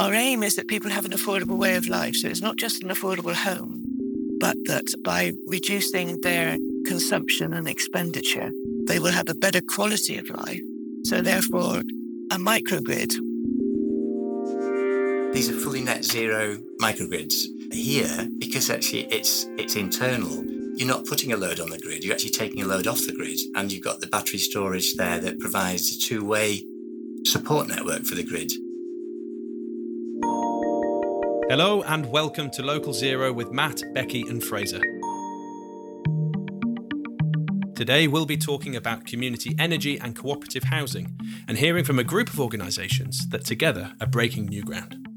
Our aim is that people have an affordable way of life. So it's not just an affordable home, but that by reducing their consumption and expenditure, they will have a better quality of life. So therefore, a microgrid. These are fully net zero microgrids. Here, because actually it's it's internal, you're not putting a load on the grid, you're actually taking a load off the grid, and you've got the battery storage there that provides a two-way support network for the grid. Hello and welcome to Local Zero with Matt, Becky, and Fraser. Today we'll be talking about community energy and cooperative housing and hearing from a group of organisations that together are breaking new ground.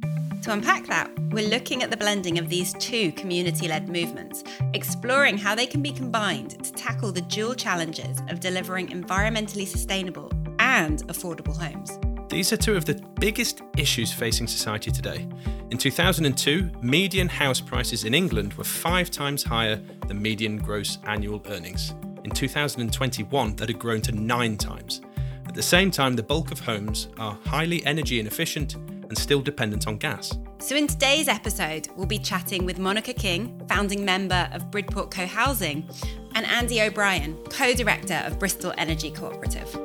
To unpack that, we're looking at the blending of these two community led movements, exploring how they can be combined to tackle the dual challenges of delivering environmentally sustainable and affordable homes. These are two of the biggest issues facing society today. In 2002, median house prices in England were five times higher than median gross annual earnings. In 2021, that had grown to nine times. At the same time, the bulk of homes are highly energy inefficient and still dependent on gas. So, in today's episode, we'll be chatting with Monica King, founding member of Bridport Co Housing, and Andy O'Brien, co director of Bristol Energy Cooperative.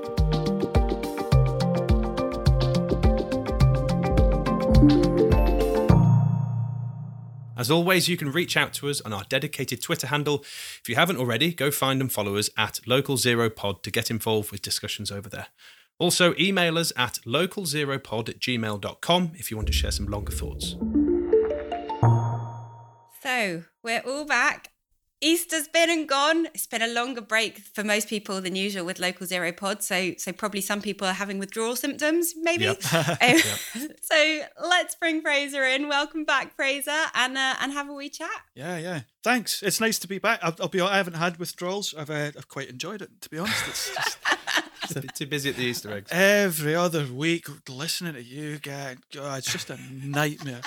As always, you can reach out to us on our dedicated Twitter handle. If you haven't already, go find and follow us at Local Zero Pod to get involved with discussions over there. Also, email us at localzeropod at gmail.com if you want to share some longer thoughts. So, we're all back Easter's been and gone. It's been a longer break for most people than usual with local zero pod. So, so probably some people are having withdrawal symptoms, maybe. Yep. um, yep. So let's bring Fraser in. Welcome back, Fraser, and uh, and have a wee chat. Yeah, yeah. Thanks. It's nice to be back. I'll, I'll be. I haven't had withdrawals. I've uh, I've quite enjoyed it. To be honest, it's just. too busy at the Easter eggs. Every other week, listening to you guys, God, it's just a nightmare.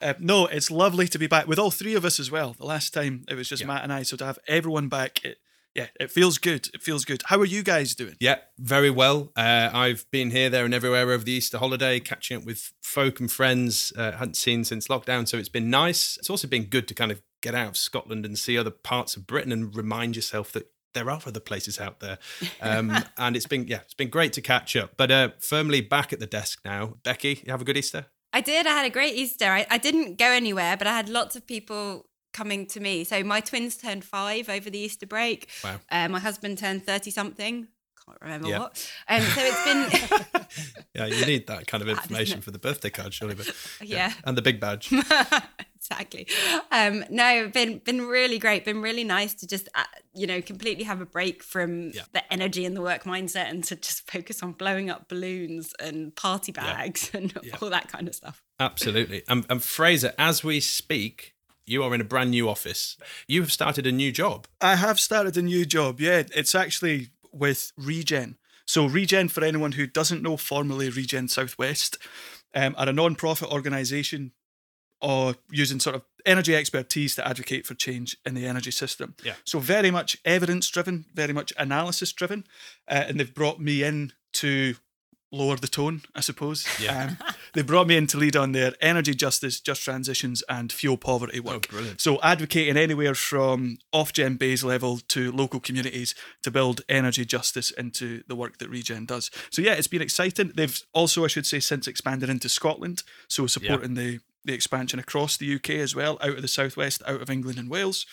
Uh, no, it's lovely to be back with all three of us as well. The last time it was just yeah. Matt and I, so to have everyone back, it, yeah, it feels good. It feels good. How are you guys doing? Yeah, very well. Uh, I've been here, there, and everywhere over the Easter holiday, catching up with folk and friends uh, hadn't seen since lockdown. So it's been nice. It's also been good to kind of get out of Scotland and see other parts of Britain and remind yourself that there are other places out there. Um, and it's been, yeah, it's been great to catch up. But uh, firmly back at the desk now. Becky, you have a good Easter? I did. I had a great Easter. I, I didn't go anywhere, but I had lots of people coming to me. So my twins turned five over the Easter break. Wow. Uh, my husband turned 30 something. Can't remember what. Um, so it's been. yeah, you need that kind of information for the birthday card, surely. But yeah. yeah. And the big badge exactly. Um, no, been been really great. Been really nice to just uh, you know completely have a break from yeah. the energy and the work mindset and to just focus on blowing up balloons and party bags yeah. and yeah. all that kind of stuff. Absolutely. And, and Fraser, as we speak, you are in a brand new office. You have started a new job. I have started a new job. Yeah, it's actually with Regen. So Regen, for anyone who doesn't know, formerly Regen Southwest, um, are a non-profit organisation or using sort of energy expertise to advocate for change in the energy system. Yeah. So very much evidence driven, very much analysis driven, uh, and they've brought me in to lower the tone, I suppose. Yeah. Um, they brought me in to lead on their energy justice, just transitions, and fuel poverty work. Oh, brilliant. So advocating anywhere from Ofgem base level to local communities to build energy justice into the work that Regen does. So yeah, it's been exciting. They've also, I should say, since expanded into Scotland, so supporting the the expansion across the UK as well, out of the southwest, out of England and Wales.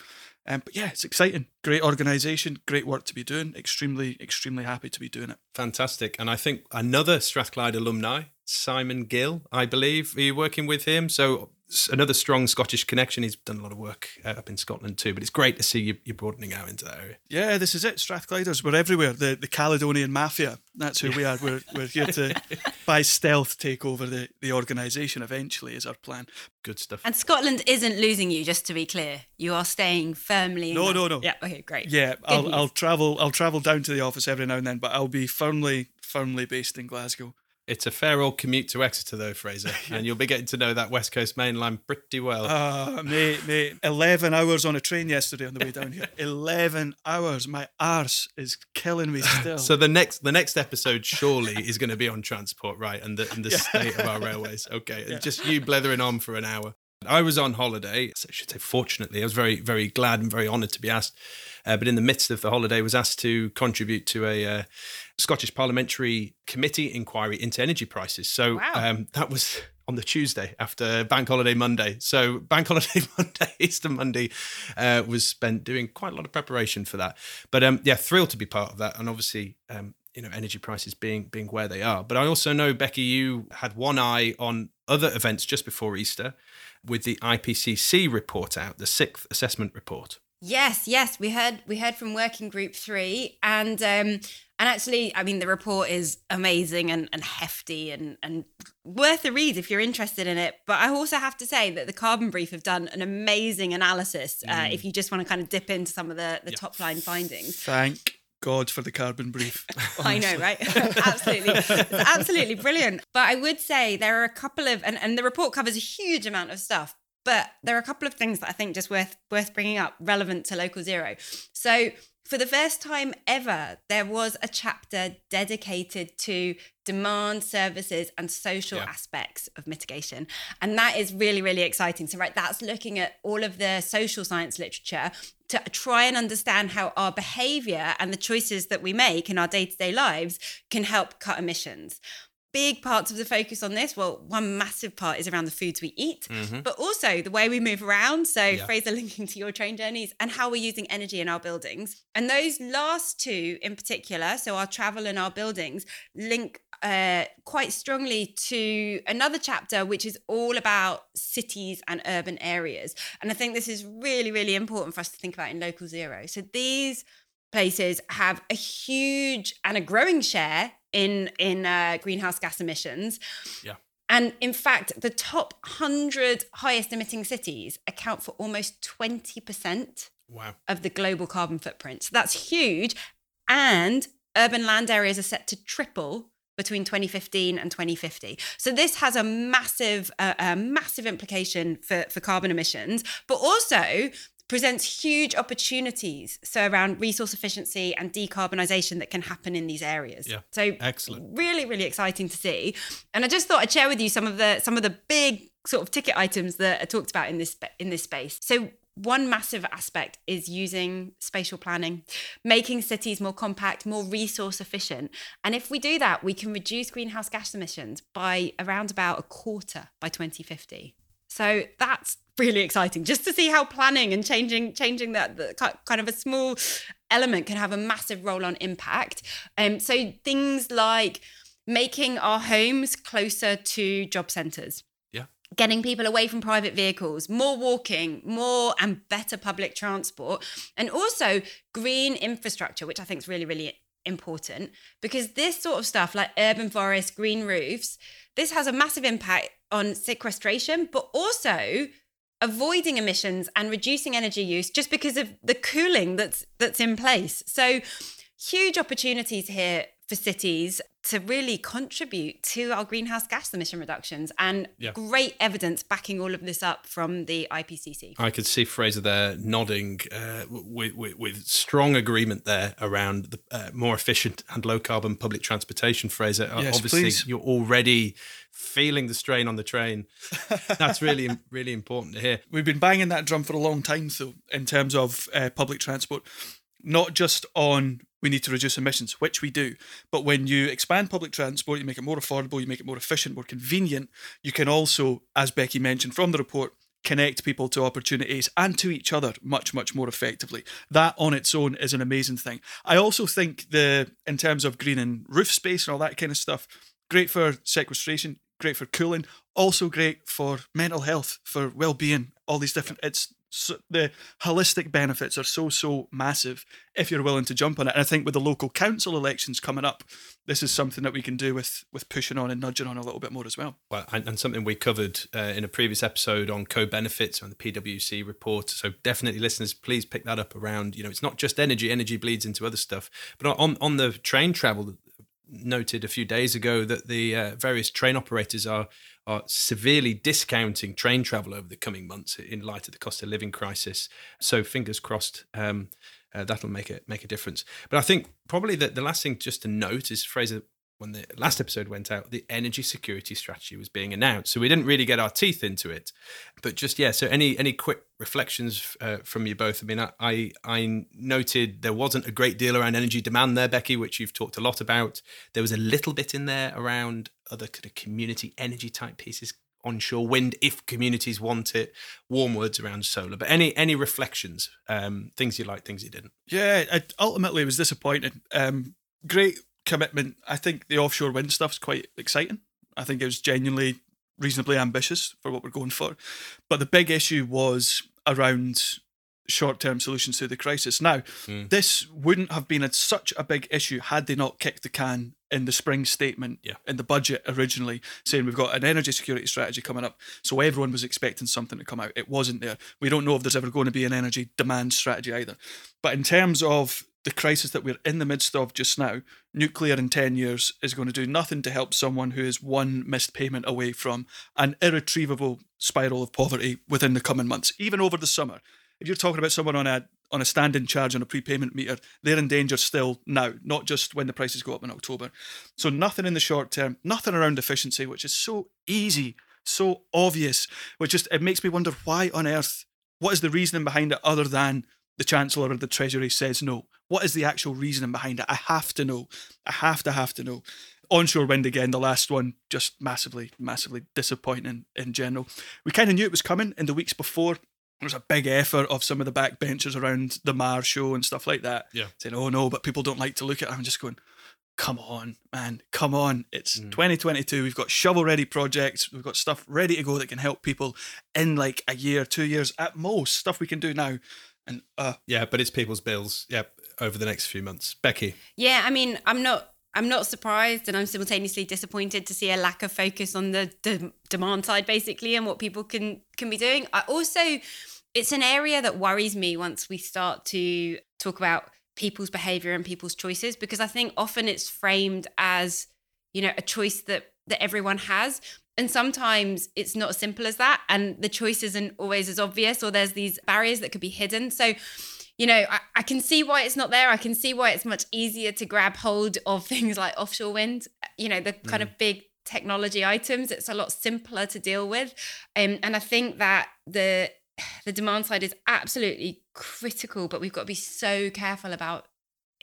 Um, but yeah, it's exciting. Great organisation, great work to be doing. Extremely, extremely happy to be doing it. Fantastic. And I think another Strathclyde alumni, Simon Gill, I believe. Are you working with him? So another strong Scottish connection. He's done a lot of work uh, up in Scotland too, but it's great to see you, you broadening out into that area. Yeah, this is it. Strathclyders, we're everywhere. The the Caledonian Mafia. That's who we are. We're, we're here to, by stealth, take over the, the organisation eventually, is our plan. Good stuff. And Scotland isn't losing you, just to be clear. You are staying firmly. in No, that- no, no. Yeah. Okay. Great. Yeah, Good I'll news. I'll travel I'll travel down to the office every now and then, but I'll be firmly firmly based in Glasgow. It's a fair old commute to Exeter, though, Fraser, and you'll be getting to know that West Coast main line pretty well. Uh, mate, mate, 11 hours on a train yesterday on the way down here. 11 hours. My arse is killing me still. so the next the next episode surely is going to be on transport, right? And the and the state of our railways. Okay, and just you blethering on for an hour. I was on holiday. So I should say, fortunately, I was very very glad and very honoured to be asked. Uh, but in the midst of the holiday, was asked to contribute to a uh, Scottish Parliamentary Committee inquiry into energy prices. So Wow. um, that was on the Tuesday after Bank Holiday Monday. So Bank Holiday Monday, Easter Monday, uh, was spent doing quite a lot of preparation for that. But um, yeah, thrilled to be part of that, and obviously. Um, you know, energy prices being being where they are, but I also know Becky, you had one eye on other events just before Easter, with the IPCC report out, the sixth assessment report. Yes, yes, we heard we heard from Working Group Three, and um, and actually, I mean, the report is amazing and, and hefty and and worth a read if you're interested in it. But I also have to say that the Carbon Brief have done an amazing analysis. Uh, if you just want to kind of dip into some of the the top line findings. Thank God for the carbon brief. I know, right? absolutely. It's absolutely brilliant. But I would say there are a couple of, and, and the report covers a huge amount of stuff, but there are a couple of things that I think just worth worth bringing up relevant to Local Zero. So for the first time ever, there was a chapter dedicated to demand services and social Yeah. aspects of mitigation. And that is really, really exciting. So, right, that's looking at all of the social science literature to try and understand how our behavior and the choices that we make in our day to day lives can help cut emissions. Big parts of the focus on this, well, one massive part is around the foods we eat, but also the way we move around. So, Yeah. Fraser, linking to your train journeys and how we're using energy in our buildings. And those last two in particular, so our travel and our buildings, link uh, quite strongly to another chapter, which is all about cities and urban areas. And I think this is really, really important for us to think about in Local Zero. So these places have a huge and a growing share in in uh, greenhouse gas emissions. Yeah. And in fact, the top 100 highest emitting cities account for almost 20% Wow. of the global carbon footprint. So that's huge. And urban land areas are set to triple between 2015 and 2050. So this has a massive, uh, a massive implication for, for carbon emissions, but also presents huge opportunities. So around resource efficiency and decarbonisation that can happen in these areas. Yeah. So Excellent. really, really exciting to see. And I just thought I'd share with you some of the some of the big sort of ticket items that are talked about in this in this space. So one massive aspect is using spatial planning, making cities more compact, more resource efficient. And if we do that, we can reduce greenhouse gas emissions by around about a quarter by 2050. So that's really exciting just to see how planning and changing changing that the kind of a small element can have a massive role on impact. Um, so things like making our homes closer to job centres Yeah. getting people away from private vehicles, more walking, more and better public transport, and also green infrastructure, which I think is really, really important because this sort of stuff, like urban forests, green roofs, this has a massive impact on sequestration, but also avoiding emissions and reducing energy use just because of the cooling that's that's in place. So huge opportunities here for cities to really contribute to our greenhouse gas emission reductions and Yeah. great evidence backing all of this up from the IPCC. I could see Fraser there nodding uh, with, with, with strong agreement there around the uh, more efficient and low carbon public transportation. Fraser, Uh, Yes, obviously please. you're already feeling the strain on the train. That's really really important to hear. We've been banging that drum for a long time, though, in terms of uh, public transport. Not just on we need to reduce emissions, which we do, but when you expand public transport, you make it more affordable, you make it more efficient, more convenient, you can also, as Becky mentioned from the report, connect people to opportunities and to each other much, much more effectively. That on its own is an amazing thing. I also think the in terms of green and roof space and all that kind of stuff, great for sequestration, great for cooling, also great for mental health, for well-being, all these different it's so, the holistic benefits are so so massive if you're willing to jump on it. And I think with the local council elections coming up, this is something that we can do with with pushing on and nudging on a little bit more as well. Well, and, and something we covered uh, in a previous episode on co-benefits on the PwC report. So definitely, listeners, please pick that up. Around you know, it's not just energy; energy bleeds into other stuff. But on on the train travel, noted a few days ago that the uh, various train operators are are severely discounting train travel over the coming months in light of the cost of living crisis. So fingers crossed. Um, uh, that'll make it make a difference. But I think probably that the last thing just to note is Fraser when the last episode went out, the energy security strategy was being announced. So we didn't really get our teeth into it, but just yeah. So any any quick reflections uh, from you both? I mean, I, I I noted there wasn't a great deal around energy demand there, Becky, which you've talked a lot about. There was a little bit in there around other kind of community energy type pieces. Onshore wind, if communities want it, warm words around solar. But any any reflections, um, things you liked, things you didn't. Yeah, it ultimately was disappointing. Um, great commitment. I think the offshore wind stuff's quite exciting. I think it was genuinely reasonably ambitious for what we're going for. But the big issue was around short-term solutions to the crisis. Now, Mm. this wouldn't have been a, such a big issue had they not kicked the can in the spring statement Yeah. in the budget originally, saying we've got an energy security strategy coming up. So everyone was expecting something to come out. It wasn't there. We don't know if there's ever going to be an energy demand strategy either. But in terms of the crisis that we're in the midst of just now, nuclear in 10 years is going to do nothing to help someone who is one missed payment away from an irretrievable spiral of poverty within the coming months, even over the summer. If you're talking about someone on a on a standing charge on a prepayment meter, they're in danger still now, not just when the prices go up in October. So nothing in the short term, nothing around efficiency, which is so easy, so obvious, which just it makes me wonder why on earth, what is the reasoning behind it other than the Chancellor or the Treasury says no? What is the actual reasoning behind it? I have to know. I have to have to know. Onshore wind again, the last one, just massively, massively disappointing in general. We kind of knew it was coming in the weeks before. There was a big effort of some of the backbenchers around the Marr show and stuff like that. Yeah. Saying, oh no, but people don't like to look at it. I'm just going, come on, man, come on. It's Mm. 2022. We've got shovel ready projects. We've got stuff ready to go that can help people in like a year, two years at most. Stuff we can do now. And uh, Yeah, but it's people's bills. Yep, over the next few months. Becky. Yeah, I mean, I'm not. I'm not surprised, and I'm simultaneously disappointed to see a lack of focus on the de- demand side, basically, and what people can can be doing. I also, it's an area that worries me once we start to talk about people's behavior and people's choices, because I think often it's framed as, you know, a choice that that everyone has, and sometimes it's not as simple as that, and the choice isn't always as obvious, or there's these barriers that could be hidden. So you know, I, I can see why it's not there. I can see why it's much easier to grab hold of things like offshore wind, you know, the kind of big technology items. It's a lot simpler to deal with. Um, and I think that the the demand side is absolutely critical, but we've got to be so careful about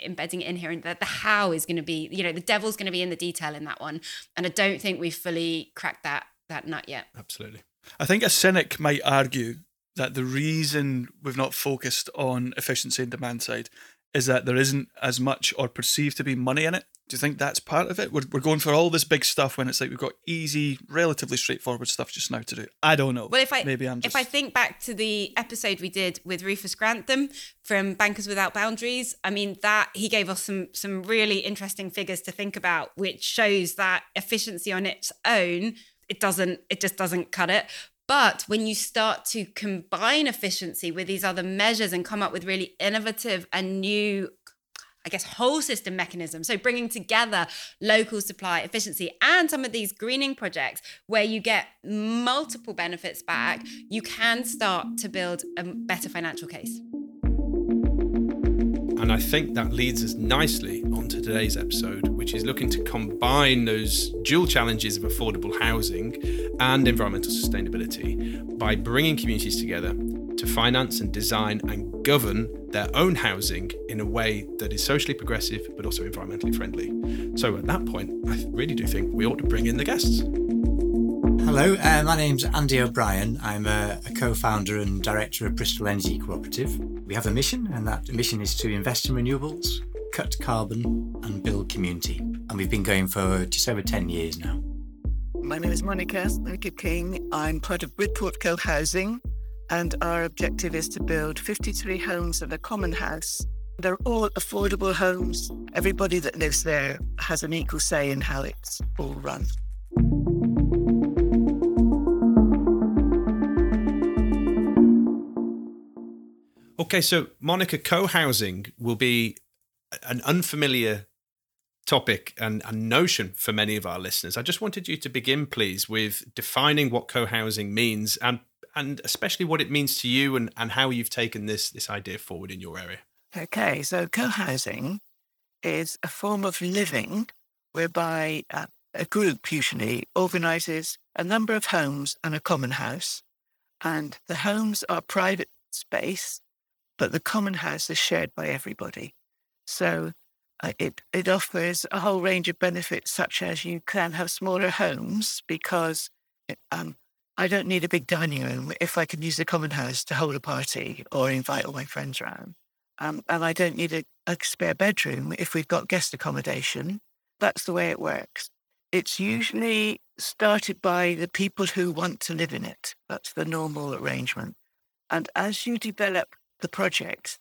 embedding it in here and that the how is going to be, you know, the devil's going to be in the detail in that one. And I don't think we've fully cracked that that nut yet. Absolutely. I think a cynic might argue that the reason we've not focused on efficiency and demand side is that there isn't as much or perceived to be money in it. Do you think that's part of it? We're, we're going for all this big stuff when it's like we've got easy, relatively straightforward stuff just now to do. I don't know. Well, if I maybe I'm just if I think back to the episode we did with Rufus Grantham from Bankers Without Boundaries, I mean that he gave us some some really interesting figures to think about, which shows that efficiency on its own it doesn't it just doesn't cut it. But when you start to combine efficiency with these other measures and come up with really innovative and new I guess, whole system mechanism. So bringing together local supply efficiency and some of these greening projects where you get multiple benefits back, you can start to build a better financial case. And I think that leads us nicely onto today's episode, which is looking to combine those dual challenges of affordable housing and environmental sustainability by bringing communities together to finance and design and govern their own housing in a way that is socially progressive but also environmentally friendly. So at that point, I really do think we ought to bring in the guests. Hello, uh, my name's Andy O'Brien. I'm a, a co founder and director of Bristol Energy Cooperative. We have a mission, and that mission is to invest in renewables, cut carbon, and build community. And we've been going for just over 10 years now. My name is Monica, Monica King. I'm part of Bridport Co Housing, and our objective is to build 53 homes and a common house. They're all affordable homes. Everybody that lives there has an equal say in how it's all run. Okay, so Monica, co housing will be an unfamiliar topic and, and, notion for many of our listeners. I just wanted you to begin, please, with defining what co housing means and and especially what it means to you and, and how you've taken this this idea forward in your area. Okay, so co housing is a form of living whereby uh, a group usually organises a number of homes and a common house. And the homes are private space but the common house is shared by everybody. So uh, it, it offers a whole range of benefits, such as you can have smaller homes because um, I don't need a big dining room if I can use the common house to hold a party or invite all my friends around. Um, and I don't need a, a spare bedroom if we've got guest accommodation. That's the way it works. It's usually started by the people who want to live in it. That's the normal arrangement. And as you develop the project,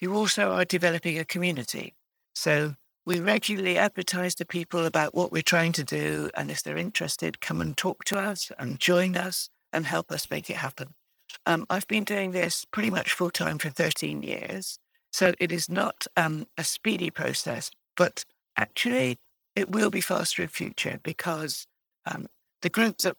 you also are developing a community. So we regularly advertise to people about what we're trying to do. And if they're interested, come and talk to us and join us and help us make it happen. Um, I've been doing this pretty much full time for 13 years. So it is not um, a speedy process, but actually it will be faster in future because um, the groups that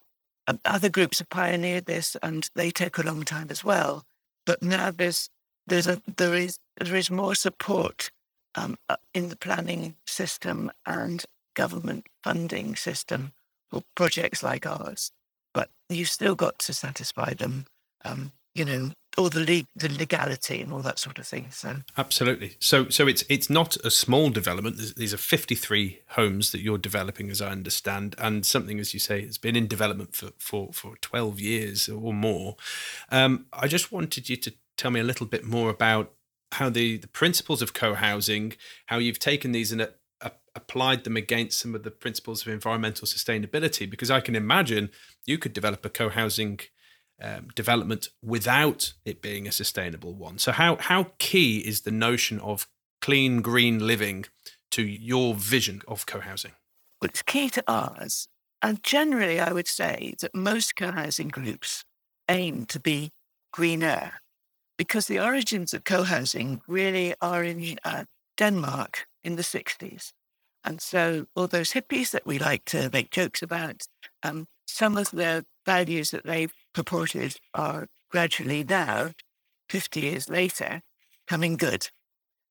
um, other groups have pioneered this and they take a long time as well. But now there's there's a there is there is more support um, uh, in the planning system and government funding system for projects like ours, but you've still got to satisfy them. Um, you know, all the le- the legality and all that sort of thing. So absolutely. So so it's it's not a small development. these are 53 homes that you're developing, as I understand, and something as you say has been in development for for for 12 years or more. Um, I just wanted you to tell me a little bit more about how the, the principles of co-housing, how you've taken these and uh, applied them against some of the principles of environmental sustainability. Because I can imagine you could develop a co-housing um, development without it being a sustainable one. So how how key is the notion of clean green living to your vision of co-housing? It's key to ours, and generally, I would say that most co-housing groups aim to be greener because the origins of co-housing really are in uh, Denmark in the 60s. And so all those hippies that we like to make jokes about, um, some of the values that they purported are gradually now, 50 years later, coming good.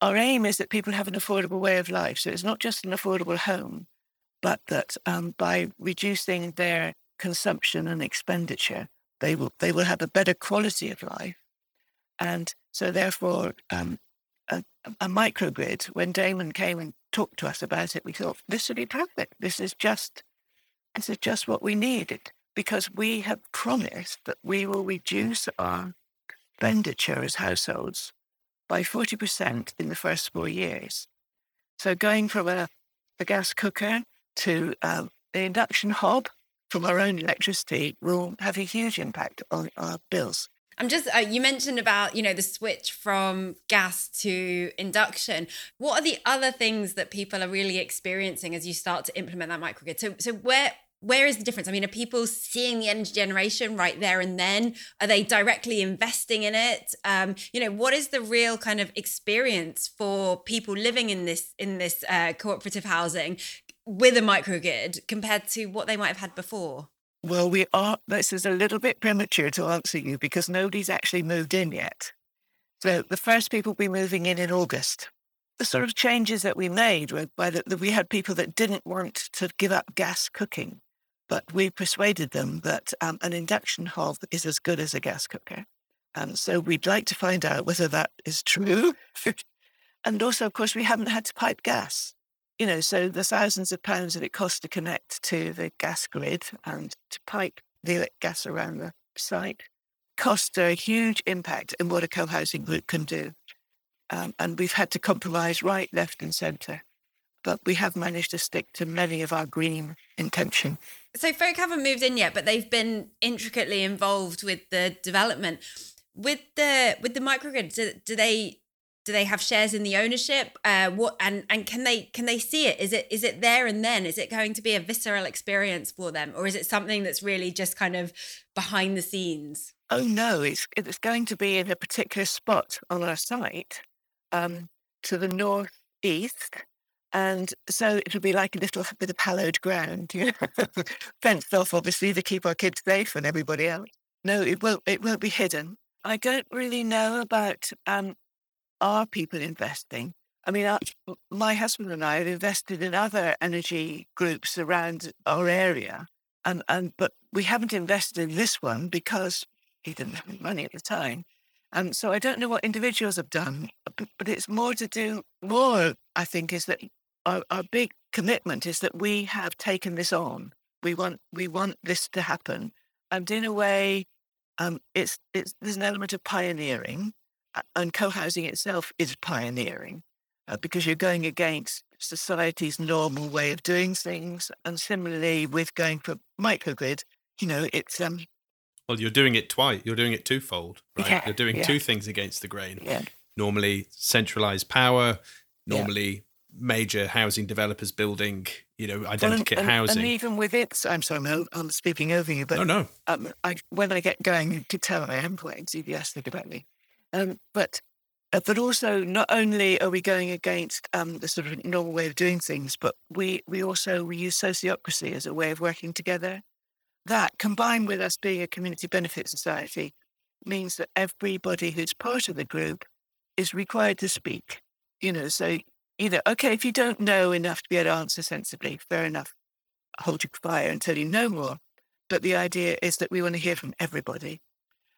Our aim is that people have an affordable way of life. So it's not just an affordable home, but that um, by reducing their consumption and expenditure, they will, they will have a better quality of life and so, therefore, um, a, a, microgrid, when Damon came and talked to us about it, we thought, this would be perfect. This is just, this is just what we needed because we have promised that we will reduce our expenditure as households by 40% in the first four years. So going from a, a gas cooker to um, the induction hob from our own electricity will have a huge impact on our bills. I'm just, uh, you mentioned about, you know, the switch from gas to induction. What are the other things that people are really experiencing as you start to implement that microgrid? So, so where, where is the difference? I mean, are people seeing the energy generation right there and then? Are they directly investing in it? Um, you know, what is the real kind of experience for people living in this in this uh, cooperative housing with a microgrid compared to what they might have had before? Well, we are. This is a little bit premature to answer you because nobody's actually moved in yet. So the first people will be moving in in August. The sort of changes that we made were by that we had people that didn't want to give up gas cooking but we persuaded them that um, an induction hob is as good as a gas cooker. And so we'd like to find out whether that is true. and also, of course, we haven't had to pipe gas. You know, so the thousands of pounds that it costs to connect to the gas grid and to pipe the gas around the site costs a huge impact in what a co-housing group can do. Um, and we've had to compromise right, left, and centre but we have managed to stick to many of our green intention. So folk haven't moved in yet, but they've been intricately involved with the development. With the with the microgrid, do, do they do they have shares in the ownership? Uh, what and and can they can they see it? Is it is it there and then? Is it going to be a visceral experience for them, or is it something that's really just kind of behind the scenes? Oh no, it's it's going to be in a particular spot on our site, um, to the northeast, and so it'll be like a little bit of hallowed ground, you know, fenced off, obviously, to keep our kids safe and everybody else. No, it won't. It won't be hidden. I don't really know about um, our people investing. I mean, our, my husband and I have invested in other energy groups around our area, and and but we haven't invested in this one because he didn't have any money at the time. And so I don't know what individuals have done, but it's more to do more. I think is that our, our big commitment is that we have taken this on. We want we want this to happen, and in a way, um, it's it's there's an element of pioneering, and co-housing itself is pioneering, uh, because you're going against society's normal way of doing things, and similarly with going for microgrid, you know, it's um. Well, you're doing it twice. You're doing it twofold, right? Yeah, you're doing yeah. two things against the grain. Yeah. Normally, centralized power. Normally, major housing developers building, you know, Well, identikit and, housing. And even with it, I'm sorry, Mel, I'm speaking over you, but no, no. um, I, when I get going, you can tell I am quite enthusiastic about me. Um, but uh, but also, not only are we going against um, the sort of normal way of doing things, but we we also we use sociocracy as a way of working together. That combined with us being a community benefit society means that everybody who's part of the group is required to speak. You know, so either okay, if you don't know enough to be able to answer sensibly, fair enough, hold your fire until you know more. But the idea is that we want to hear from everybody.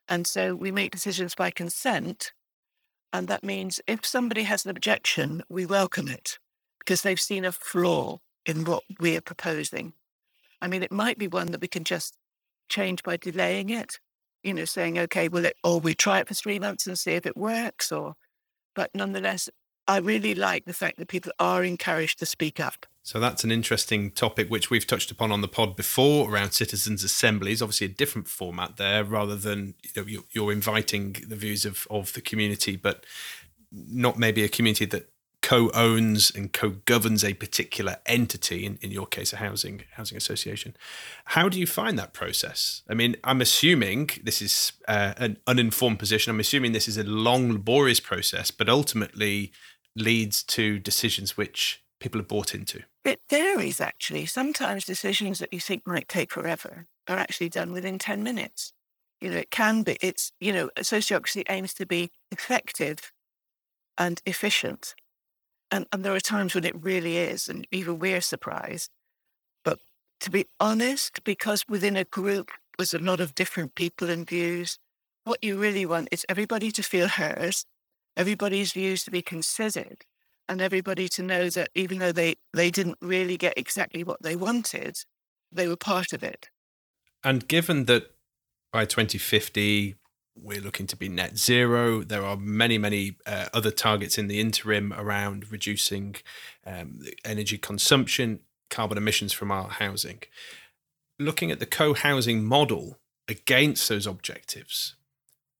And so we make decisions by consent. And that means if somebody has an objection, we welcome it because they've seen a flaw in what we're proposing. I mean, it might be one that we can just change by delaying it, you know, saying, okay, well, it, or we try it for three months and see if it works, or, but nonetheless, I really like the fact that people are encouraged to speak up. So that's an interesting topic which we've touched upon on the pod before around citizens' assemblies. Obviously, a different format there, rather than you know you're, inviting the views of of the community, but not maybe a community that co-owns and co-governs a particular entity. In, in your case, a housing housing association. How do you find that process? I mean, I'm assuming this is uh, an uninformed position. I'm assuming this is a long, laborious process, but ultimately leads to decisions which people are bought into. It varies, actually. Sometimes decisions that you think might take forever are actually done within 10 minutes. You know, it can be, it's, you know, sociocracy aims to be effective and efficient. And, and there are times when it really is, and even we're surprised. But to be honest, because within a group with a lot of different people and views, what you really want is everybody to feel heard, everybody's views to be considered, and everybody to know that even though they, they didn't really get exactly what they wanted, they were part of it. And given that by 2050, we're looking to be net zero, there are many, many uh, other targets in the interim around reducing um, energy consumption, carbon emissions from our housing. Looking at the co housing model against those objectives,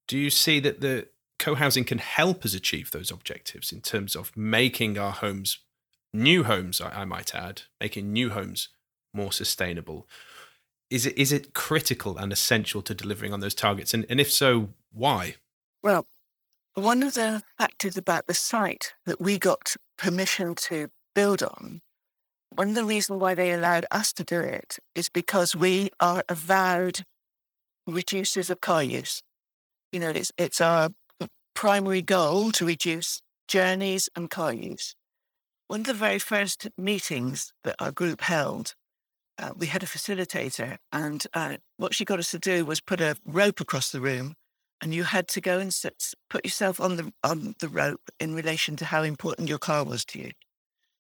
do you see that the co housing can help us achieve those objectives in terms of making our homes, new homes, I, I might add, making new homes more sustainable. Is it is it critical and essential to delivering on those targets? And, and if so, why? Well, one of the factors about the site that we got permission to build on, one of the reasons why they allowed us to do it is because we are avowed reducers of car use. You know, it's, it's our primary goal to reduce journeys and car use. One of the very first meetings that our group held, uh, we had a facilitator, and uh, what she got us to do was put a rope across the room, and you had to go and sit, put yourself on the on the rope in relation to how important your car was to you.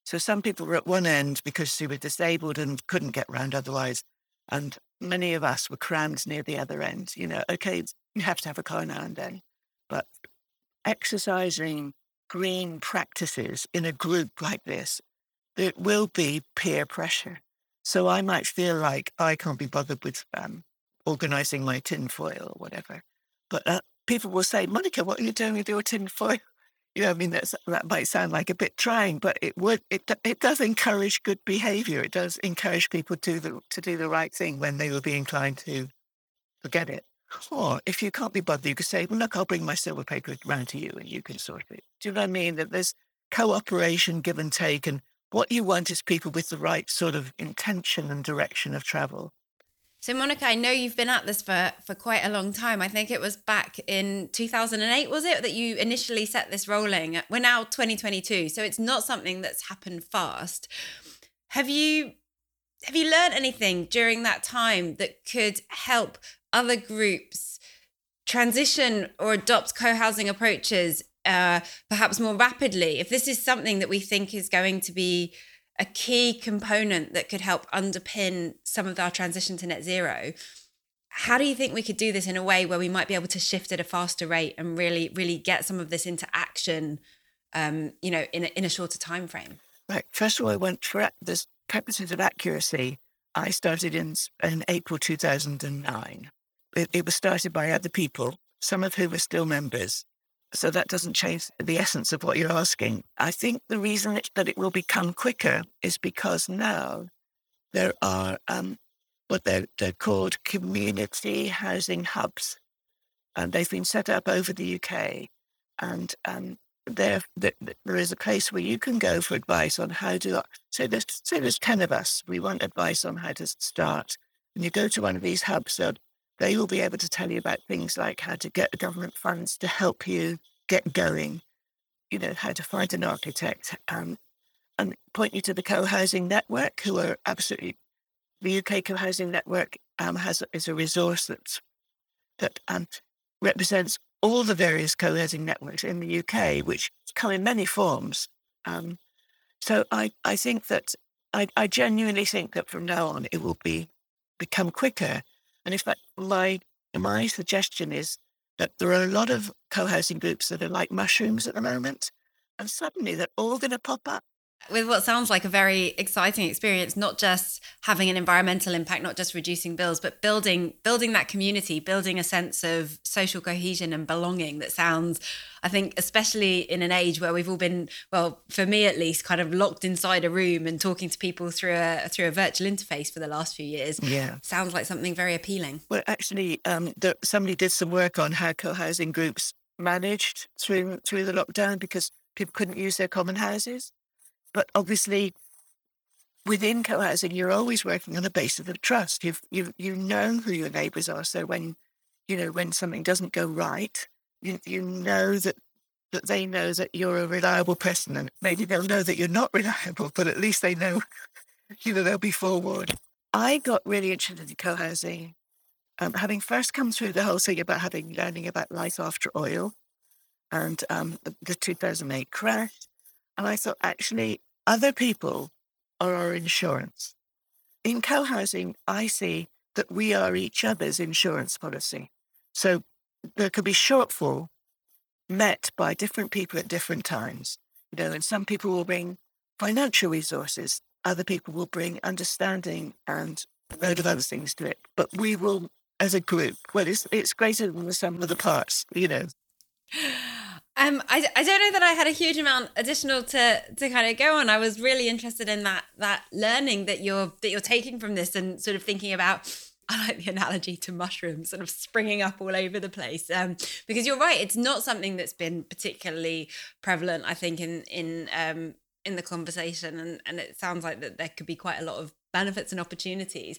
So some people were at one end because they were disabled and couldn't get round otherwise, and many of us were crammed near the other end. You know, okay, you have to have a car now and then, but exercising green practices in a group like this, there will be peer pressure. So I might feel like I can't be bothered with um, organizing my tinfoil or whatever. But uh, people will say, Monica, what are you doing with your tinfoil? You know, I mean, that's, that might sound like a bit trying, but it would it it does encourage good behaviour. It does encourage people to the to do the right thing when they will be inclined to forget it. Or if you can't be bothered, you could say, "Well, look, I'll bring my silver paper round to you, and you can sort it." Do you know what I mean? That there's cooperation, give and take, and what you want is people with the right sort of intention and direction of travel. So, Monica, I know you've been at this for, for quite a long time. I think it was back in 2008, was it, that you initially set this rolling? We're now 2022, so it's not something that's happened fast. Have you have you learned anything during that time that could help other groups transition or adopt co-housing approaches uh, perhaps more rapidly? If this is something that we think is going to be a key component that could help underpin some of our transition to net zero. How do you think we could do this in a way where we might be able to shift at a faster rate and really, really get some of this into action, um, you know, in a, in a shorter time frame? Right. First of all, I went for the purposes of accuracy. I started in in April 2009. It, it was started by other people, some of whom are still members, so that doesn't change the essence of what you're asking. I think the reason that it will become quicker is because now there are um, what they're, they're called community housing hubs, and they've been set up over the UK. And um, there, there is a place where you can go for advice on how to. So there's, say there's ten of us. We want advice on how to start, and you go to one of these hubs. So they will be able to tell you about things like how to get government funds to help you get going, you know, how to find an architect, um, and point you to the co-housing network, who are absolutely the UK co-housing network um, has is a resource that's that um, represents all the various co-housing networks in the UK, which come in many forms. Um, so I, I think that I, I genuinely think that from now on it will be become quicker and in fact, my my suggestion is that there are a lot of co-housing groups that are like mushrooms at the moment, and suddenly they're all going to pop up with what sounds like a very exciting experience not just having an environmental impact not just reducing bills but building building that community building a sense of social cohesion and belonging that sounds i think especially in an age where we've all been well for me at least kind of locked inside a room and talking to people through a through a virtual interface for the last few years yeah. sounds like something very appealing. Well actually um, the, somebody did some work on how co-housing groups managed through through the lockdown because people couldn't use their common houses but obviously, within co-housing, you're always working on a basis of trust. You've you you know who your neighbours are, so when you know when something doesn't go right, you you know that that they know that you're a reliable person, and maybe they'll know that you're not reliable, but at least they know, you know, they'll be forewarned. I got really interested in co-housing, um, having first come through the whole thing about having learning about life after oil, and um, the, the 2008 crash, and I thought, actually, other people are our insurance. In co housing, I see that we are each other's insurance policy. So there could be shortfall met by different people at different times. You know, and some people will bring financial resources, other people will bring understanding and a load of other things to it. But we will, as a group, well, it's, it's greater than the sum of the parts, you know. Um, I, I don't know that I had a huge amount additional to to kind of go on. I was really interested in that that learning that you're that you're taking from this and sort of thinking about. I like the analogy to mushrooms, sort of springing up all over the place. Um, because you're right, it's not something that's been particularly prevalent. I think in in um, in the conversation, and and it sounds like that there could be quite a lot of benefits and opportunities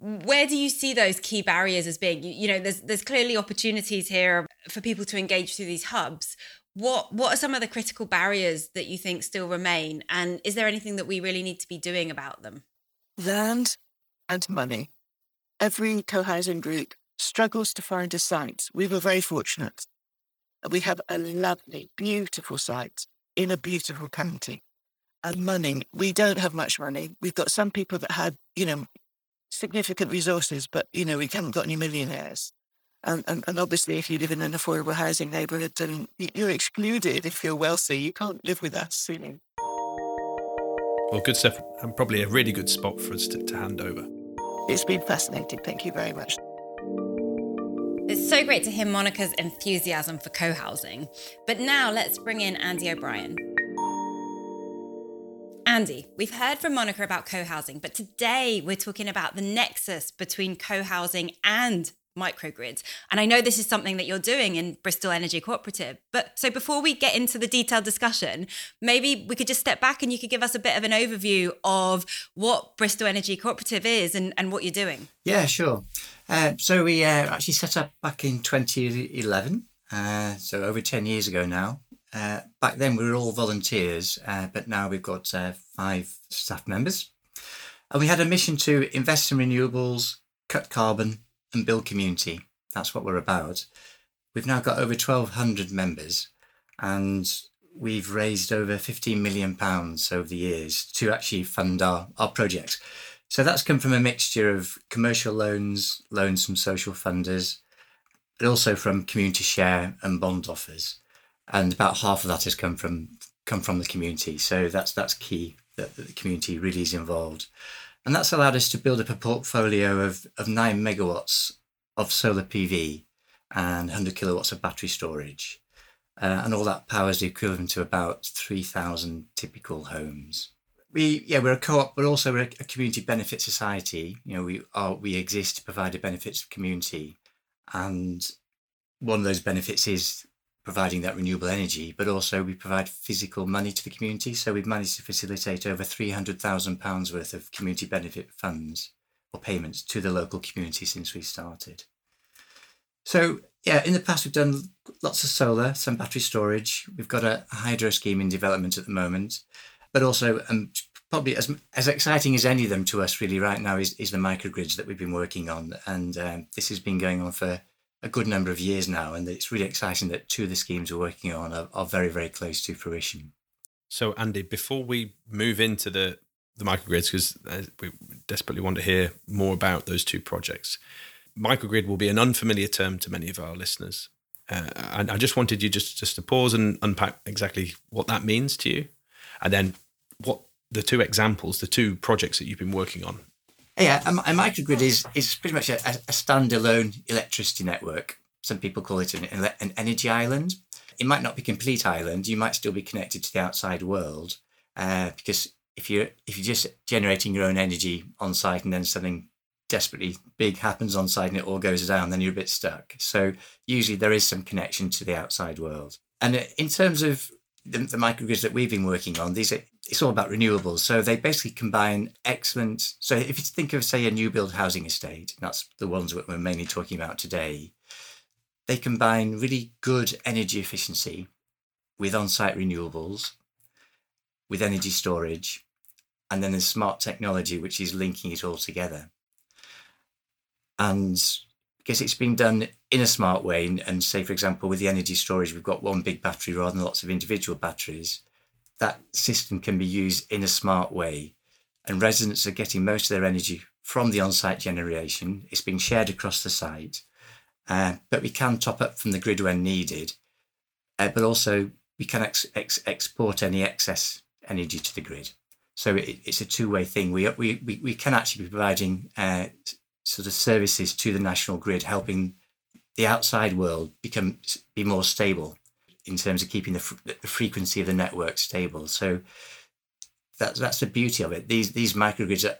where do you see those key barriers as being? You, you, know there's there's clearly opportunities here for people to engage through these hubs. What what are some of the critical barriers that you think still remain? And is there anything that we really need to be doing about them? Land and money. Every co-housing group struggles to find a site. We were very fortunate. We have a lovely beautiful site in a beautiful county. And money we don't have much money. We've got some people that had you know significant resources, but you know, we haven't got any millionaires. And, and, and obviously, if you live in an affordable housing neighbourhood, then you're excluded if you're wealthy. You can't live with us, you know. Well, good stuff. And probably a really good spot for us to, to hand over. It's been fascinating. Thank you very much. It's so great to hear Monica's enthusiasm for co housing. But now let's bring in Andy O'Brien. Andy, we've heard from Monica about co housing, but today we're talking about the nexus between co housing and microgrids. And I know this is something that you're doing in Bristol Energy Cooperative. But so before we get into the detailed discussion, maybe we could just step back and you could give us a bit of an overview of what Bristol Energy Cooperative is and, and what you're doing. Yeah, sure. Uh, so we uh, actually set up back in 2011, uh, so over 10 years ago now. Uh, back then we were all volunteers, uh, but now we've got uh, five staff members. And we had a mission to invest in renewables, cut carbon, and build community. That's what we're about. We've now got over 1,200 members, and we've raised over 15 million pounds over the years to actually fund our, our projects. So that's come from a mixture of commercial loans, loans from social funders, but also from community share and bond offers and about half of that has come from come from the community. So that's that's key that, the community really is involved, and that's allowed us to build up a portfolio of of nine megawatts of solar PV and 100 kilowatts of battery storage, uh, and all that power is the equivalent to about 3,000 typical homes. We yeah we're a co-op, but also we're a, community benefit society. You know we are we exist to provide the benefits of the community, and one of those benefits is providing that renewable energy, but also we provide physical money to the community. So we've managed to facilitate over £300,000 worth of community benefit funds or payments to the local community since we started. So, yeah, in the past, we've done lots of solar, some battery storage. We've got a hydro scheme in development at the moment, but also um, probably as as exciting as any of them to us really right now is, is the microgrids that we've been working on. And um, this has been going on for a good number of years now, and it's really exciting that two of the schemes we're working on are, are very, very close to fruition. So, Andy, before we move into the the microgrids, because uh, we desperately want to hear more about those two projects, microgrid will be an unfamiliar term to many of our listeners, uh, and I just wanted you just just to pause and unpack exactly what that means to you, and then what the two examples, the two projects that you've been working on yeah, a, a, microgrid is is pretty much a, a, standalone electricity network. Some people call it an, an energy island. It might not be complete island. You might still be connected to the outside world uh, because if you're if you're just generating your own energy on site and then something desperately big happens on site and it all goes down, then you're a bit stuck. So usually there is some connection to the outside world. And uh, in terms of the, the microgrids that we've been working on, these are it's all about renewables. So they basically combine excellent. So if you think of, say, a new build housing estate, that's the ones that we're mainly talking about today, they combine really good energy efficiency with on site renewables, with energy storage, and then there's smart technology, which is linking it all together. And because it's been done in a smart way, and say, for example, with the energy storage, we've got one big battery rather than lots of individual batteries that system can be used in a smart way. And residents are getting most of their energy from the on site generation. It's being shared across the site. Uh, but we can top up from the grid when needed. Uh, but also, we can ex- ex- export any excess energy to the grid. So it, it's a two way thing. We, we, we, we can actually be providing uh, sort of services to the national grid, helping the outside world become be more stable in terms of keeping the, fr- the frequency of the network stable. So that's that's the beauty of it. These these microgrids are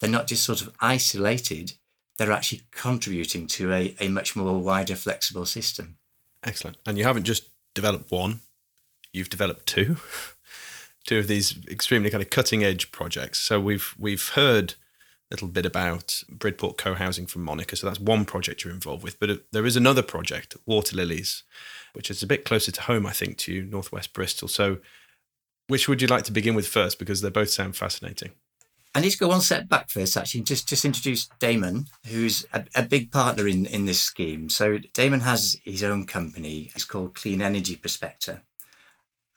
they're not just sort of isolated; they're actually contributing to a, a much more wider, flexible system. Excellent. And you haven't just developed one; you've developed two, two of these extremely kind of cutting edge projects. So we've we've heard little bit about Bridport co-housing from Monica. So that's one project you're involved with. But uh, there is another project, Water Lilies, which is a bit closer to home, I think, to you, Northwest Bristol. So which would you like to begin with first? Because they both sound fascinating. I need to go one step back first, actually, just just introduce Damon, who's a, a, big partner in, in this scheme. So Damon has his own company. It's called Clean Energy Prospector.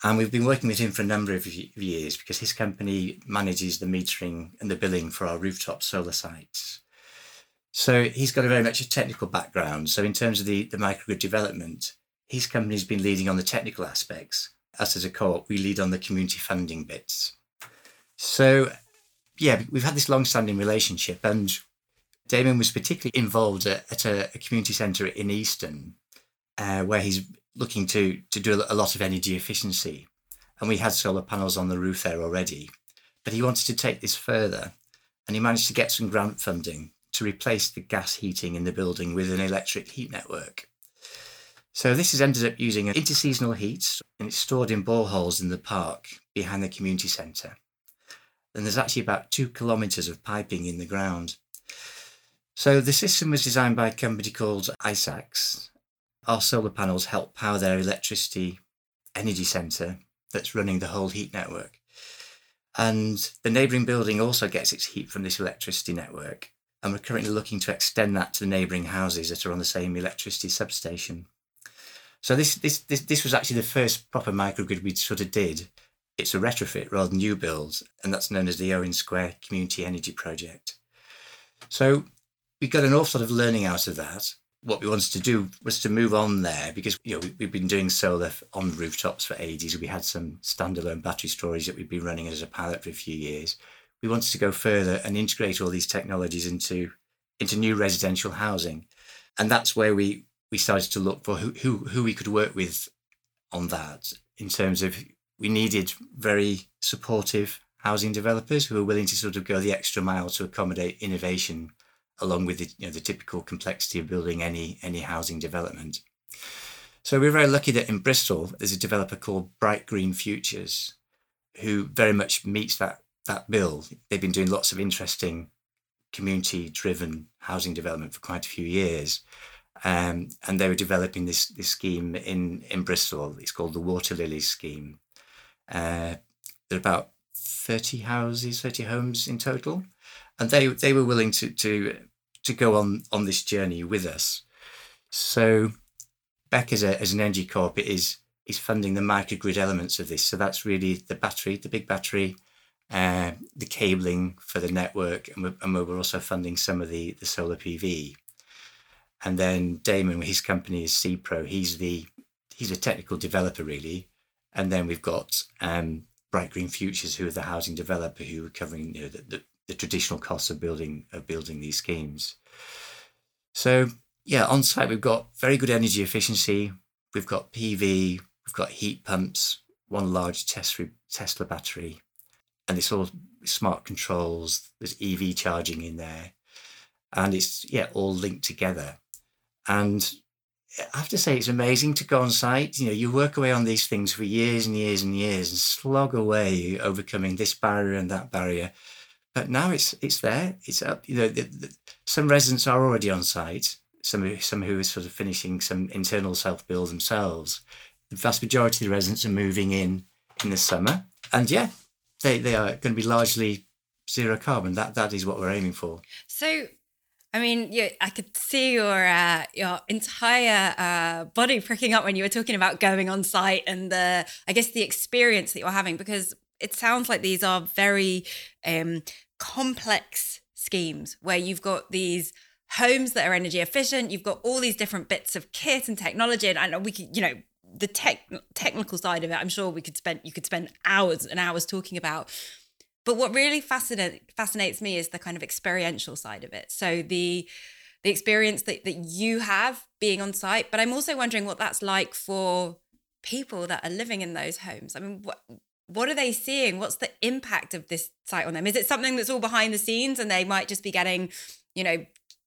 And we've been working with him for a number of years because his company manages the metering and the billing for our rooftop solar sites. So he's got a very much a technical background. So in terms of the, the microgrid development, his company's been leading on the technical aspects us as a co-op, we lead on the community funding bits. So, yeah, we've had this long-standing relationship, and Damon was particularly involved at, at a, a, community centre in Easton, uh, where he's looking to to do a lot of energy efficiency, and we had solar panels on the roof there already, but he wanted to take this further, and he managed to get some grant funding to replace the gas heating in the building with an electric heat network. So this has ended up using an interseasonal heat and it's stored in boreholes in the park behind the community centre. And there's actually about two kilometres of piping in the ground. So the system was designed by a company called ICAX. Our solar panels help power their electricity energy centre that's running the whole heat network. And the neighbouring building also gets its heat from this electricity network. And we're currently looking to extend that to the neighbouring houses that are on the same electricity substation. So this this this this was actually the first proper microgrid we sort of did. It's a retrofit rather than new builds, and that's known as the Owen Square Community Energy Project. So we got an awful lot of learning out of that. What we wanted to do was to move on there because you know we, have been doing solar on rooftops for ages. We had some standalone battery storage that we've been running as a pilot for a few years. We wanted to go further and integrate all these technologies into into new residential housing, and that's where we we started to look for who, who, who we could work with on that in terms of we needed very supportive housing developers who were willing to sort of go the extra mile to accommodate innovation along with the, you know, the typical complexity of building any any housing development. So we're very lucky that in Bristol there's a developer called Bright Green Futures who very much meets that that bill. They've been doing lots of interesting community driven housing development for quite a few years. Um, and they were developing this this scheme in in Bristol. It's called the Water Lilies scheme. Uh, there are about thirty houses, thirty homes in total, and they they were willing to to to go on on this journey with us. So, Beck as a as an energy corp is is funding the microgrid elements of this. So that's really the battery, the big battery, uh, the cabling for the network, and we're, and we're also funding some of the the solar PV. And then Damon, his company is CEPRO. He's the he's a technical developer really. And then we've got um, Bright Green Futures, who are the housing developer who are covering you know, the, the, the traditional costs of building of building these schemes. So yeah, on site we've got very good energy efficiency. We've got PV. We've got heat pumps. One large Tesla battery, and it's all smart controls. There's EV charging in there, and it's yeah all linked together. And I have to say, it's amazing to go on site. You know, you work away on these things for years and years and years and slog away overcoming this barrier and that barrier. But now it's it's there. It's up. You know, the, the, some residents are already on site. Some some who are sort of finishing some internal self build themselves. The vast majority of the residents are moving in in the summer, and yeah, they they are going to be largely zero carbon. That that is what we're aiming for. So I mean, you, I could see your uh, your entire uh, body pricking up when you were talking about going on site and the, I guess, the experience that you're having because it sounds like these are very um, complex schemes where you've got these homes that are energy efficient. You've got all these different bits of kit and technology, and, and we could, you know, the tech technical side of it. I'm sure we could spend you could spend hours and hours talking about. But what really fascinate, fascinates me is the kind of experiential side of it. So the the experience that, that you have being on site, but I'm also wondering what that's like for people that are living in those homes? I mean, what what are they seeing? What's the impact of this site on them? Is it something that's all behind the scenes and they might just be getting, you know,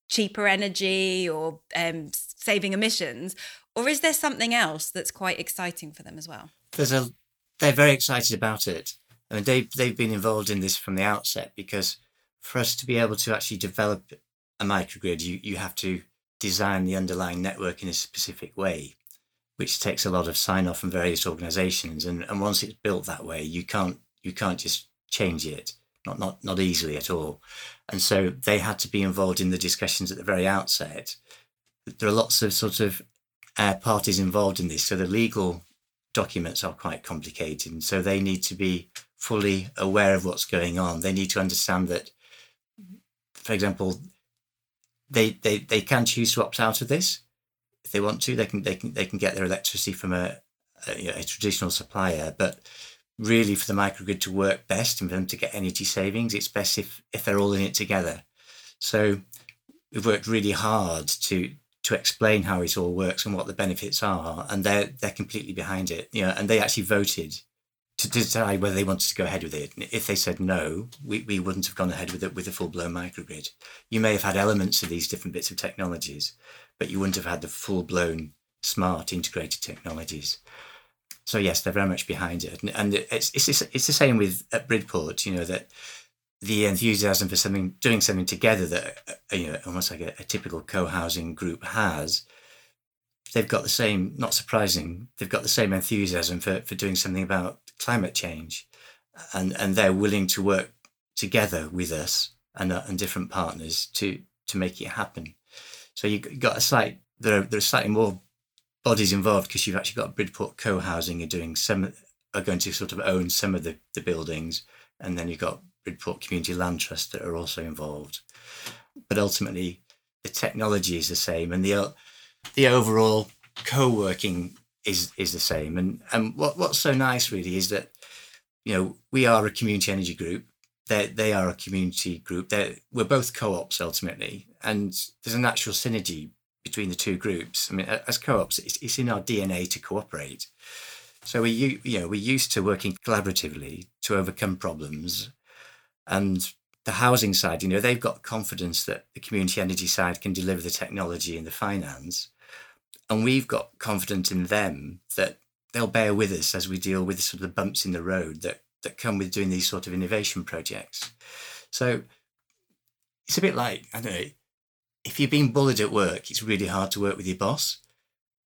cheaper energy or um, saving emissions? Or is there something else that's quite exciting for them as well? There's a, they're very excited about it. I mean, they, they've been involved in this from the outset because for us to be able to actually develop a microgrid, you, you have to design the underlying network in a specific way which takes a lot of sign off from various organizations. And, and once it's built that way, you can't you can't just change it, not not not easily at all. And so they had to be involved in the discussions at the very outset. There are lots of sort of uh, parties involved in this, so the legal documents are quite complicated, and so they need to be fully aware of what's going on. They need to understand that, for example, they they they can choose to opt out of this they want to, they can they can they can get their electricity from a, a, a traditional supplier. But really, for the microgrid to work best and for them to get energy savings, it's best if if they're all in it together. So we've worked really hard to to explain how it all works and what the benefits are, and they're they're completely behind it. You know, and they actually voted to decide whether they wanted to go ahead with it. If they said no, we, we wouldn't have gone ahead with it with a full blown microgrid. You may have had elements of these different bits of technologies, but you wouldn't have had the full blown smart integrated technologies. So yes, they're very much behind it, and, and it's, it's it's the same with at Bridport. You know that the enthusiasm for something doing something together that uh, you know almost like a, a typical co-housing group has. They've got the same, not surprising, they've got the same enthusiasm for, for doing something about climate change, and and they're willing to work together with us and uh, and different partners to to make it happen. So you've got a slight there are, slightly more bodies involved because you've actually got Bridport co-housing are doing some are going to sort of own some of the, the buildings, and then you've got Bridport Community Land Trust that are also involved. But ultimately, the technology is the same, and the the overall co-working is is the same. And and what what's so nice really is that you know we are a community energy group. They they are a community group. They we're both co-ops ultimately, and there's a natural synergy between the two groups. I mean, as co-ops, it's, it's in our DNA to cooperate. So we you know we're used to working collaboratively to overcome problems, and the housing side, you know, they've got confidence that the community energy side can deliver the technology and the finance, and we've got confidence in them that they'll bear with us as we deal with sort of the bumps in the road that that come with doing these sort of innovation projects. So it's a bit like I don't know if you're being bullied at work, it's really hard to work with your boss.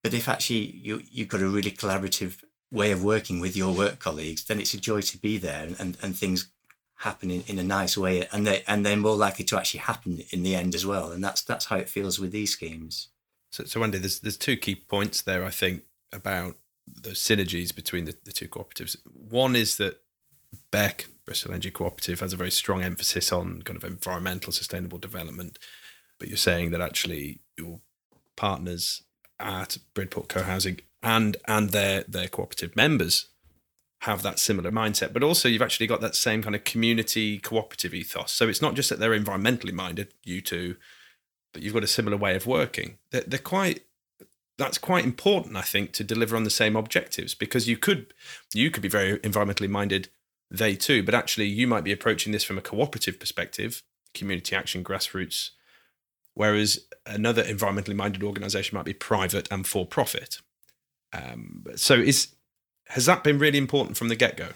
But if actually you, you've got a really collaborative way of working with your work colleagues, then it's a joy to be there and, and things happen in, in a nice way and they and they're more likely to actually happen in the end as well. And that's that's how it feels with these schemes. So so Wendy, there's there's two key points there, I think, about the synergies between the, the two cooperatives. One is that Beck, Bristol Energy Cooperative, has a very strong emphasis on kind of environmental sustainable development but you're saying that actually your partners at Bridport Co-housing and and their their cooperative members have that similar mindset, but also you've actually got that same kind of community cooperative ethos. So it's not just that they're environmentally minded, you two, but you've got a similar way of working. They're, they're quite that's quite important, I think, to deliver on the same objectives because you could you could be very environmentally minded, they too, but actually you might be approaching this from a cooperative perspective, community action, grassroots whereas another environmentally minded organization might be private and for profit. Um, so is has that been really important from the get go?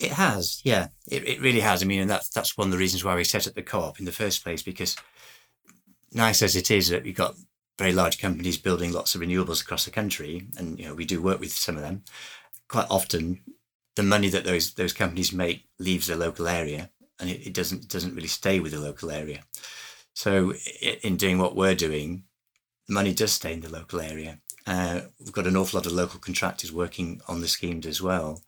It has, yeah, it, it really has. I mean, and that's that's one of the reasons why we set up the co-op in the first place because nice as it is that we've got very large companies building lots of renewables across the country, and you know we do work with some of them. Quite often, the money that those those companies make leaves the local area, and it, it doesn't doesn't really stay with the local area. So in doing what we're doing, the money does stay in the local area. Uh, we've got an awful lot of local contractors working on the schemes as well.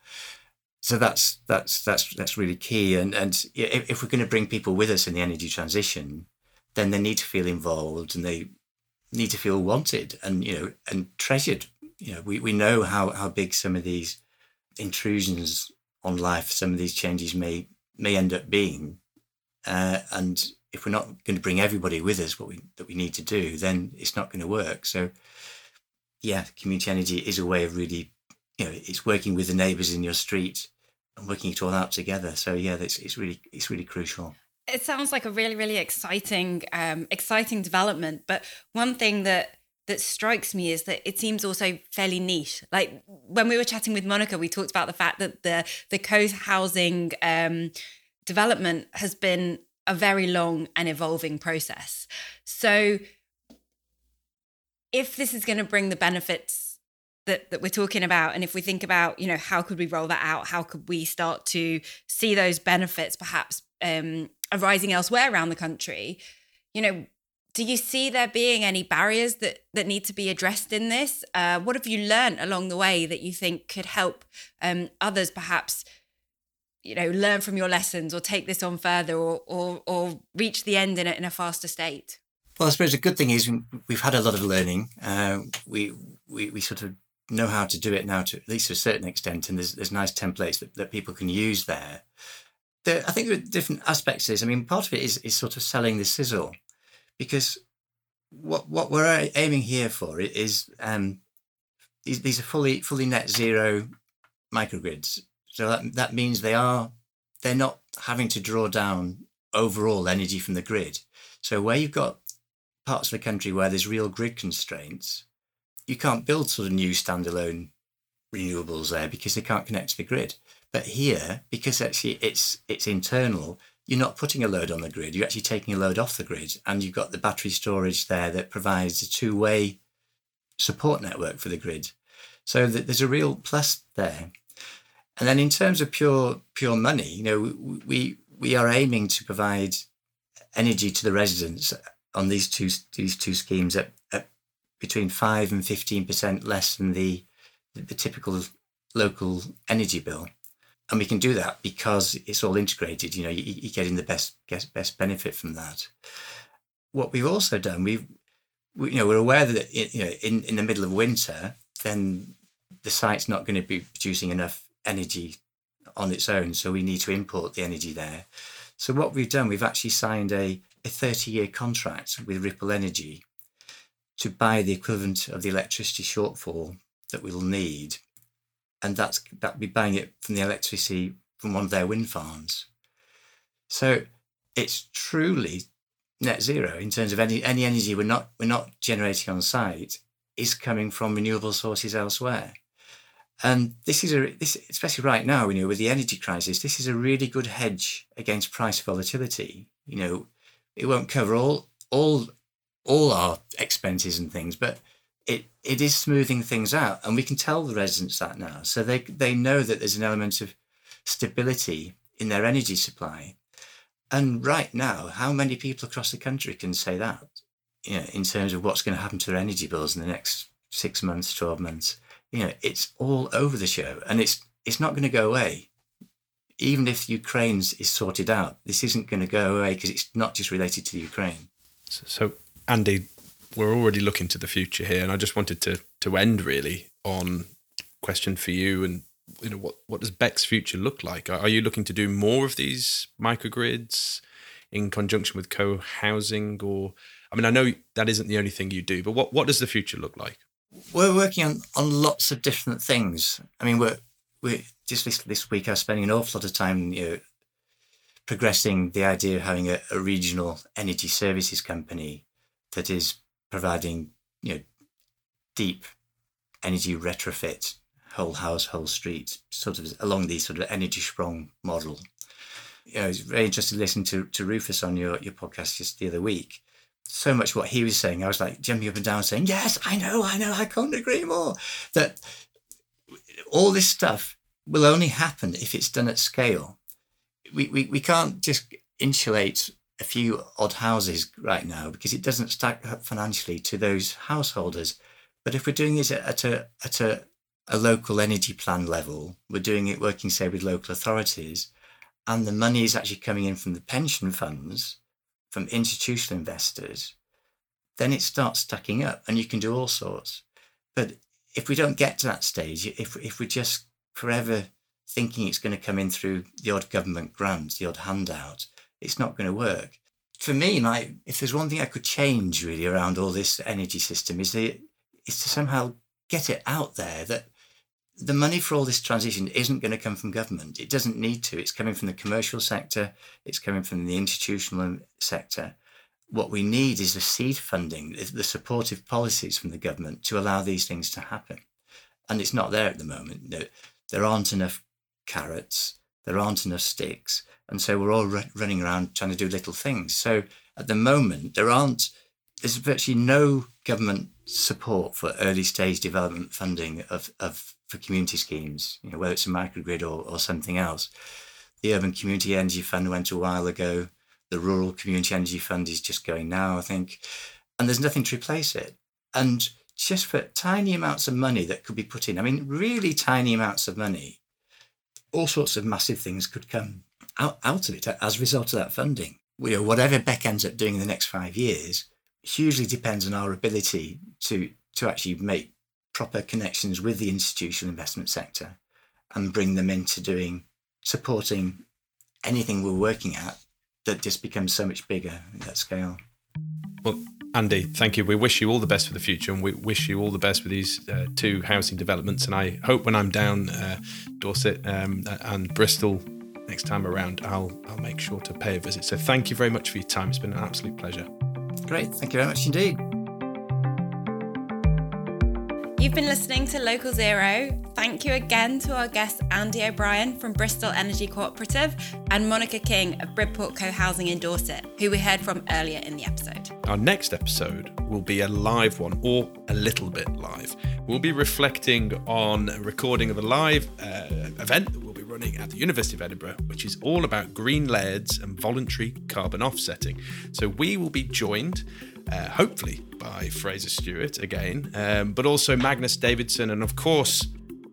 So that's that's that's that's really key. And and if, if we're going to bring people with us in the energy transition, then they need to feel involved and they need to feel wanted and you know and treasured. You know, we, we know how, how big some of these intrusions on life, some of these changes may may end up being. Uh, and if we're not going to bring everybody with us, what we that we need to do, then it's not going to work. So, yeah, community energy is a way of really you know, it's working with the neighbours in your street and working it all out together. So yeah, it's it's really it's really crucial. It sounds like a really really exciting um, exciting development. But one thing that that strikes me is that it seems also fairly niche. Like when we were chatting with Monica, we talked about the fact that the the co-housing um, development has been a very long and evolving process. So if this is going to bring the benefits that, that we're talking about and if we think about you know how could we roll that out? How could we start to see those benefits perhaps um, arising elsewhere around the country? You know do you see there being any barriers that that need to be addressed in this? Uh, what have you learned along the way that you think could help um, others perhaps you know learn from your lessons or take this on further or or, or reach the end in a, in a faster state well i suppose the good thing is we've had a lot of learning uh, we, we we sort of know how to do it now to at least to a certain extent and there's, there's nice templates that, that people can use there there, I think there are different aspects this. I mean, part of it is, is sort of selling the sizzle because what what we're aiming here for is um, these, these are fully fully net zero microgrids. So that that means they are they're not having to draw down overall energy from the grid. So where you've got parts of the country where there's real grid constraints, you can't build sort of new standalone renewables there because they can't connect to the grid. But here, because actually it's it's internal, you're not putting a load on the grid. You're actually taking a load off the grid, and you've got the battery storage there that provides a two-way support network for the grid. So that there's a real plus there. And then in terms of pure pure money, you know, we we are aiming to provide energy to the residents on these two these two schemes at, at between five and fifteen percent less than the the typical local energy bill and we can do that because it's all integrated. You know, you, are getting the best best benefit from that. What we've also done, we've we, you know we're aware that you know in in the middle of winter, then the site's not going to be producing enough energy on its own, so we need to import the energy there. So what we've done, we've actually signed a a 30 year contract with Ripple Energy to buy the equivalent of the electricity shortfall that we'll need and that's that be buying it from the electricity from one of their wind farms. So it's truly net zero in terms of any any energy we're not we're not generating on site is coming from renewable sources elsewhere. And this is a this especially right now, you know, with the energy crisis, this is a really good hedge against price volatility. You know, it won't cover all all all our expenses and things, but it it is smoothing things out, and we can tell the residents that now, so they they know that there's an element of stability in their energy supply. And right now, how many people across the country can say that? You know, in terms of what's going to happen to their energy bills in the next six months, twelve months. You know, it's all over the show, and it's it's not going to go away. Even if Ukraine's is sorted out, this isn't going to go away because it's not just related to Ukraine. So, so Andy, we're already looking to the future here, and I just wanted to to end really on question for you and you know what what does Beck's future look like? Are, you looking to do more of these microgrids in conjunction with co-housing, or I mean, I know that isn't the only thing you do, but what what does the future look like? We're working on on lots of different things. I mean, we're we just this, this week I was spending an awful lot of time you know progressing the idea of having a, a regional energy services company that is providing you know deep energy retrofit whole house whole street sort of along these sort of Energiesprong model you know, it's very interesting to listen to, to Rufus on your, your podcast just the other week. So much what he was saying, I was like jumping up and down saying, Yes, I know, I know, I can't agree more. That all this stuff will only happen if it's done at scale. We, we, we can't just insulate a few odd houses right now because it doesn't stack up financially to those householders. But if we're doing it at a at a, a local energy plan level, we're doing it working say with local authorities, and the money is actually coming in from the pension funds, from institutional investors, then it starts stacking up, and you can do all sorts. But if we don't get to that stage, if if we're just forever thinking it's going to come in through the odd government grant, the odd handout, it's not going to work. For me, my if there's one thing I could change really around all this energy system is that is to somehow get it out there that the money for all this transition isn't going to come from government. It doesn't need to. It's coming from the commercial sector, it's coming from the institutional sector. What we need is the seed funding, the supportive policies from the government to allow these things to happen. And it's not there at the moment. There aren't enough carrots, there aren't enough sticks. And so we're all running around trying to do little things. So at the moment, there aren't, there's virtually no government support for early stage development funding of, of for community schemes, you know, whether it's a microgrid or, or something else. The Urban Community Energy Fund went a while ago. The Rural Community Energy Fund is just going now, I think. And there's nothing to replace it. And just for tiny amounts of money that could be put in, I mean, really tiny amounts of money, all sorts of massive things could come out, out of it as a result of that funding. You know, whatever Beck ends up doing in the next five years hugely depends on our ability to to actually make proper connections with the institutional investment sector and bring them into doing supporting anything we're working at that just becomes so much bigger at that scale. Well, Andy, thank you. We wish you all the best for the future, and we wish you all the best with these uh, two housing developments. And I hope when I'm down uh, Dorset um, and Bristol next time around, I'll I'll make sure to pay a visit. So thank you very much for your time. It's been an absolute pleasure. Great, thank you very much indeed. You've been listening to Local Zero. Thank you again to our guests Andy O'Brien from Bristol Energy Cooperative and Monica King of Bridport Co Housing in Dorset, who we heard from earlier in the episode. Our next episode will be a live one, or a little bit live. We'll be reflecting on a recording of a live uh, event that we'll be running at the University of Edinburgh, which is all about green lairds and voluntary carbon offsetting. So we will be joined uh, hopefully by Fraser Stewart again, um, but also Magnus Davidson, and of course,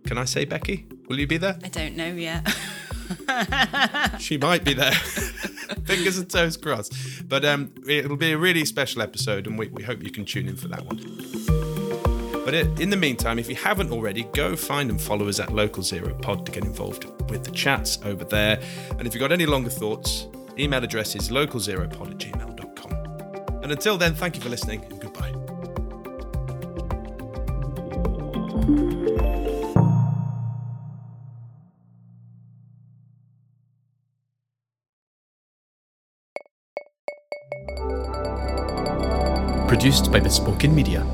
can I say Becky? Will you be there? I don't know yet. she might be there. Fingers and toes crossed. But um, it'll be a really special episode, and we, we hope you can tune in for that one. But in the meantime, if you haven't already, go find and follow us at Local Zero Pod to get involved with the chats over there. And if you've got any longer thoughts, email address is localzeropod at gmail.com. And until then, thank you for listening and goodbye. Produced by Bespoken Media.